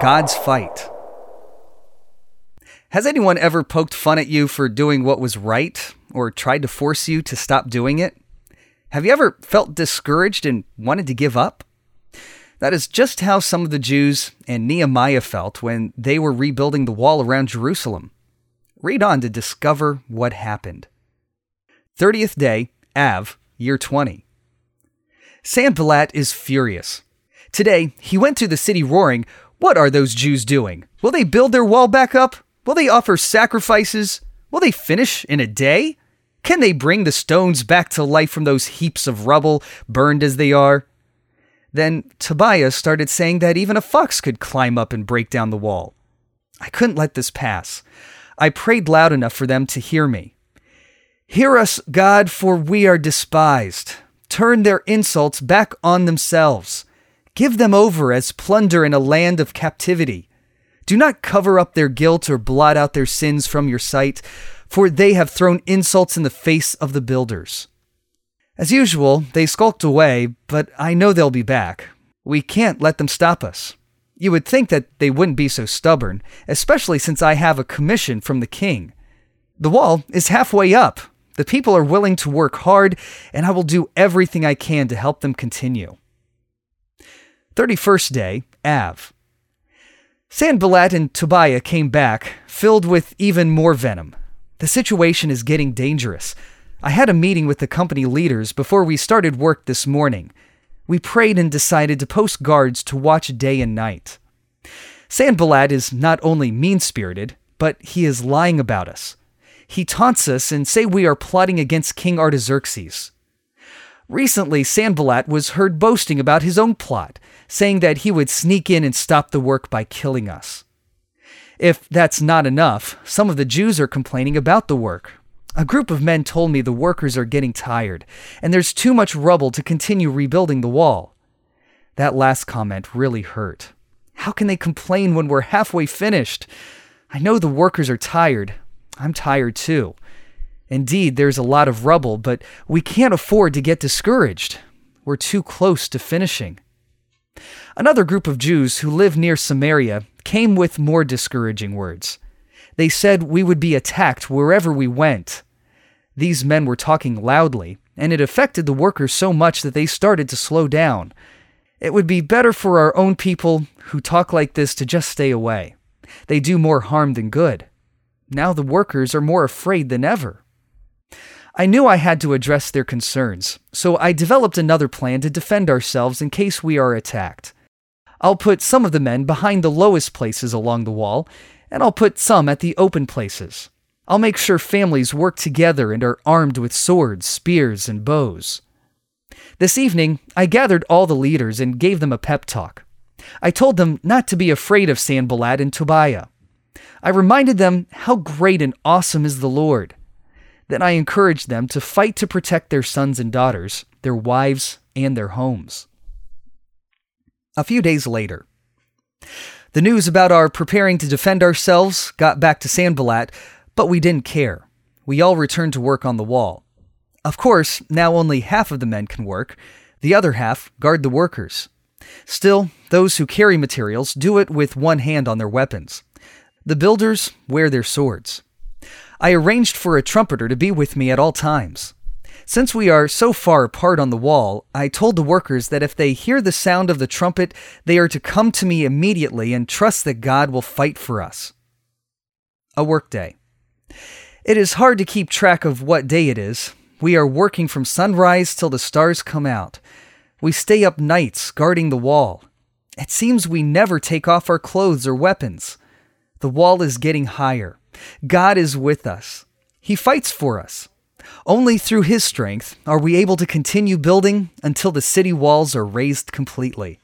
God's Fight. Has anyone ever poked fun at you for doing what was right or tried to force you to stop doing it? Have you ever felt discouraged and wanted to give up? That is just how some of the Jews and Nehemiah felt when they were rebuilding the wall around Jerusalem. Read on to discover what happened. 30th day, Av, year 20. Sanballat is furious. Today, he went to the city roaring, What are those Jews doing? Will they build their wall back up? Will they offer sacrifices? Will they finish in a day? Can they bring the stones back to life from those heaps of rubble, burned as they are? Then Tobiah started saying that even a fox could climb up and break down the wall. I couldn't let this pass. I prayed loud enough for them to hear me. Hear us, God, for we are despised. Turn their insults back on themselves. Give them over as plunder in a land of captivity. Do not cover up their guilt or blot out their sins from your sight, for they have thrown insults in the face of the builders. As usual, they skulked away, but I know they'll be back. We can't let them stop us. You would think that they wouldn't be so stubborn, especially since I have a commission from the king. The wall is halfway up. The people are willing to work hard, and I will do everything I can to help them continue. 31st day, Av. Sanballat and Tobiah came back, filled with even more venom. The situation is getting dangerous. I had a meeting with the company leaders before we started work this morning. We prayed and decided to post guards to watch day and night. Sanballat is not only mean spirited, but he is lying about us. He taunts us and say we are plotting against King Artaxerxes. Recently, Sanballat was heard boasting about his own plot, saying that he would sneak in and stop the work by killing us. If that's not enough, some of the Jews are complaining about the work. A group of men told me the workers are getting tired, and there's too much rubble to continue rebuilding the wall. That last comment really hurt. How can they complain when we're halfway finished? I know the workers are tired. I'm tired too. Indeed, there's a lot of rubble, but we can't afford to get discouraged. We're too close to finishing. Another group of Jews who live near Samaria came with more discouraging words. They said we would be attacked wherever we went. These men were talking loudly, and it affected the workers so much that they started to slow down. It would be better for our own people who talk like this to just stay away. They do more harm than good. Now the workers are more afraid than ever. I knew I had to address their concerns, so I developed another plan to defend ourselves in case we are attacked. I'll put some of the men behind the lowest places along the wall, and I'll put some at the open places. I'll make sure families work together and are armed with swords, spears, and bows. This evening, I gathered all the leaders and gave them a pep talk. I told them not to be afraid of Sanballat and Tobiah. I reminded them how great and awesome is the Lord then I encouraged them to fight to protect their sons and daughters, their wives, and their homes. A few days later, the news about our preparing to defend ourselves got back to Sanballat, but we didn't care. We all returned to work on the wall. Of course, now only half of the men can work, the other half guard the workers. Still, those who carry materials do it with one hand on their weapons. The builders wear their swords. I arranged for a trumpeter to be with me at all times. Since we are so far apart on the wall, I told the workers that if they hear the sound of the trumpet, they are to come to me immediately and trust that God will fight for us. A workday. It is hard to keep track of what day it is. We are working from sunrise till the stars come out. We stay up nights guarding the wall. It seems we never take off our clothes or weapons. The wall is getting higher. God is with us. He fights for us. Only through His strength are we able to continue building until the city walls are raised completely.